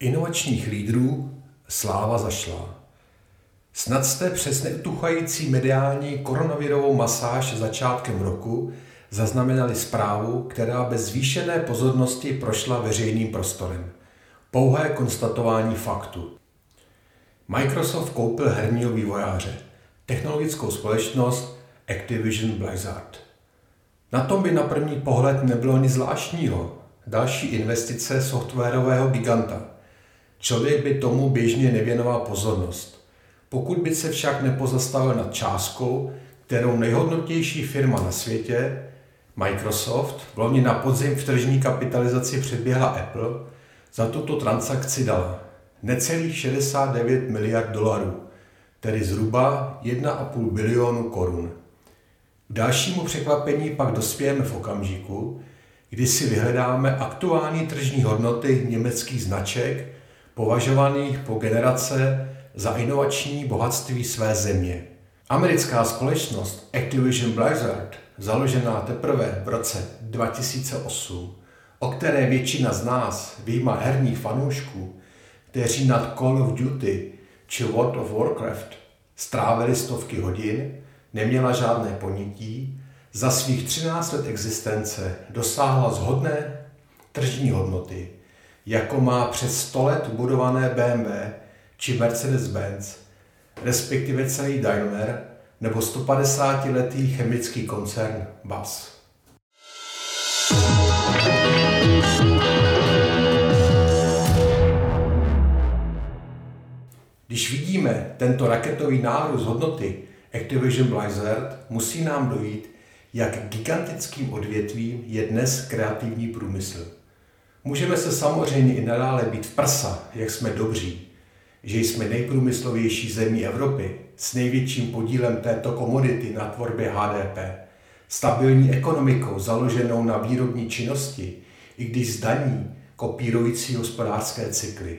Inovačních lídrů sláva zašla. Snad jste přes neutuchající mediální koronavirovou masáž začátkem roku zaznamenali zprávu, která bez zvýšené pozornosti prošla veřejným prostorem. Pouhé konstatování faktu. Microsoft koupil herního vývojáře, technologickou společnost Activision Blizzard. Na tom by na první pohled nebylo nic zvláštního. Další investice softwarového giganta – Člověk by tomu běžně nevěnoval pozornost. Pokud by se však nepozastavil nad částkou, kterou nejhodnotější firma na světě, Microsoft, v loni na podzim v tržní kapitalizaci předběhla Apple, za tuto transakci dala necelých 69 miliard dolarů, tedy zhruba 1,5 bilionu korun. K dalšímu překvapení pak dospějeme v okamžiku, kdy si vyhledáme aktuální tržní hodnoty německých značek považovaných po generace za inovační bohatství své země. Americká společnost Activision Blizzard, založená teprve v roce 2008, o které většina z nás, výjima herních fanoušků, kteří nad Call of Duty či World of Warcraft strávili stovky hodin, neměla žádné ponětí, za svých 13 let existence dosáhla zhodné tržní hodnoty jako má přes 100 let budované BMW či Mercedes-Benz, respektive celý Daimler nebo 150-letý chemický koncern BAS. Když vidíme tento raketový nárůst hodnoty Activision Blizzard, musí nám dojít, jak gigantickým odvětvím je dnes kreativní průmysl. Můžeme se samozřejmě i nadále být v prsa, jak jsme dobří, že jsme nejprůmyslovější zemí Evropy s největším podílem této komodity na tvorbě HDP, stabilní ekonomikou založenou na výrobní činnosti, i když zdaní kopírující hospodářské cykly.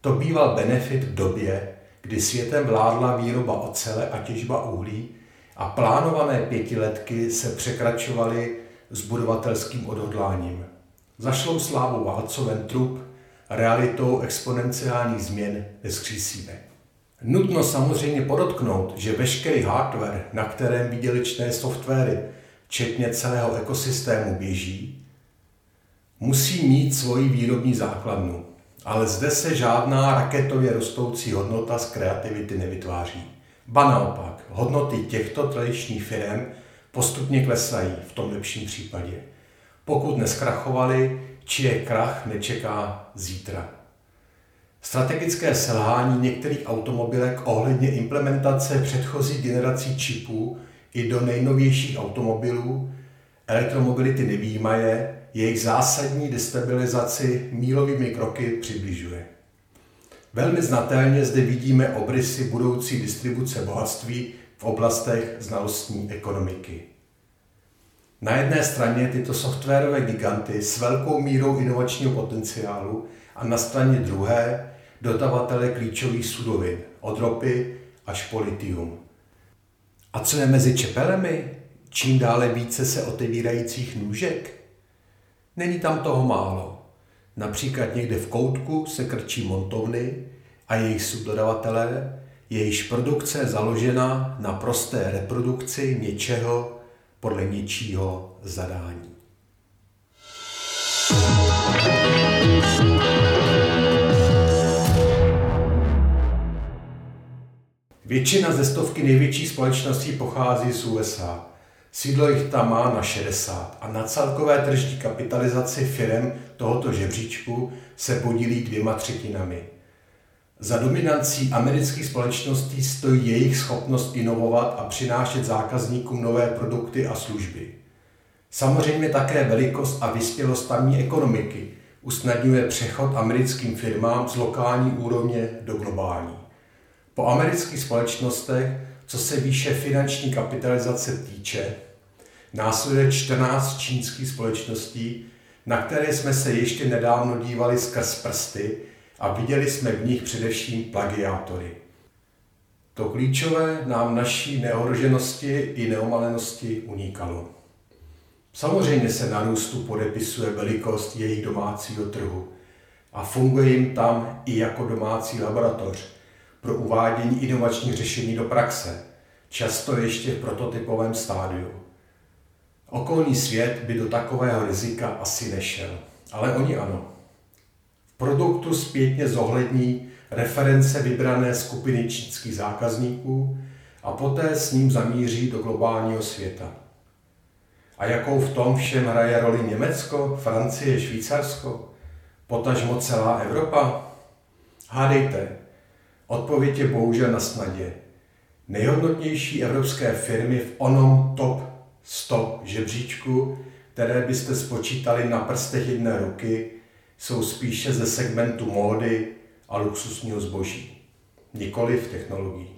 To býval benefit v době, kdy světem vládla výroba ocele a těžba uhlí a plánované pětiletky se překračovaly s budovatelským odhodláním zašlou slávu válcovem trup realitou exponenciálních změn neskřísíme. Nutno samozřejmě podotknout, že veškerý hardware, na kterém výdělečné softwary, včetně celého ekosystému běží, musí mít svoji výrobní základnu, ale zde se žádná raketově rostoucí hodnota z kreativity nevytváří. Ba naopak, hodnoty těchto tradičních firm postupně klesají v tom lepším případě pokud neskrachovali, či je krach nečeká zítra. Strategické selhání některých automobilek ohledně implementace předchozí generací čipů i do nejnovějších automobilů elektromobility nevýjímaje jejich zásadní destabilizaci mílovými kroky přibližuje. Velmi znatelně zde vidíme obrysy budoucí distribuce bohatství v oblastech znalostní ekonomiky. Na jedné straně tyto softwarové giganty s velkou mírou inovačního potenciálu a na straně druhé dodavatele klíčových surovin, od ropy až po litium. A co je mezi čepelemi? Čím dále více se otevírajících nůžek? Není tam toho málo. Například někde v koutku se krčí montovny a jejich subdodavatelé, jejichž produkce je založena na prosté reprodukci něčeho, podle něčího zadání. Většina ze stovky největších společností pochází z USA. Sídlo jich tam má na 60 a na celkové tržní kapitalizaci firm tohoto žebříčku se podílí dvěma třetinami – za dominancí amerických společností stojí jejich schopnost inovovat a přinášet zákazníkům nové produkty a služby. Samozřejmě také velikost a vyspělost tamní ekonomiky usnadňuje přechod americkým firmám z lokální úrovně do globální. Po amerických společnostech, co se výše finanční kapitalizace týče, následuje 14 čínských společností, na které jsme se ještě nedávno dívali skrz prsty a viděli jsme v nich především plagiátory. To klíčové nám naší neohroženosti i neomalenosti unikalo. Samozřejmě se na růstu podepisuje velikost jejich domácího trhu a funguje jim tam i jako domácí laboratoř pro uvádění inovačních řešení do praxe, často ještě v prototypovém stádiu. Okolní svět by do takového rizika asi nešel, ale oni ano. Produktu zpětně zohlední reference vybrané skupiny čínských zákazníků a poté s ním zamíří do globálního světa. A jakou v tom všem hraje roli Německo, Francie, Švýcarsko, potažmo celá Evropa? Hádejte, odpověď je bohužel na snadě. Nejhodnotnější evropské firmy v onom top 100 žebříčku, které byste spočítali na prstech jedné ruky, jsou spíše ze segmentu módy a luxusního zboží, nikoli v technologií.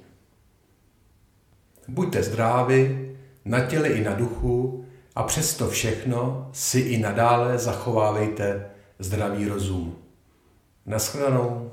Buďte zdraví, na těle i na duchu a přesto všechno si i nadále zachovávejte zdravý rozum. Naschledanou.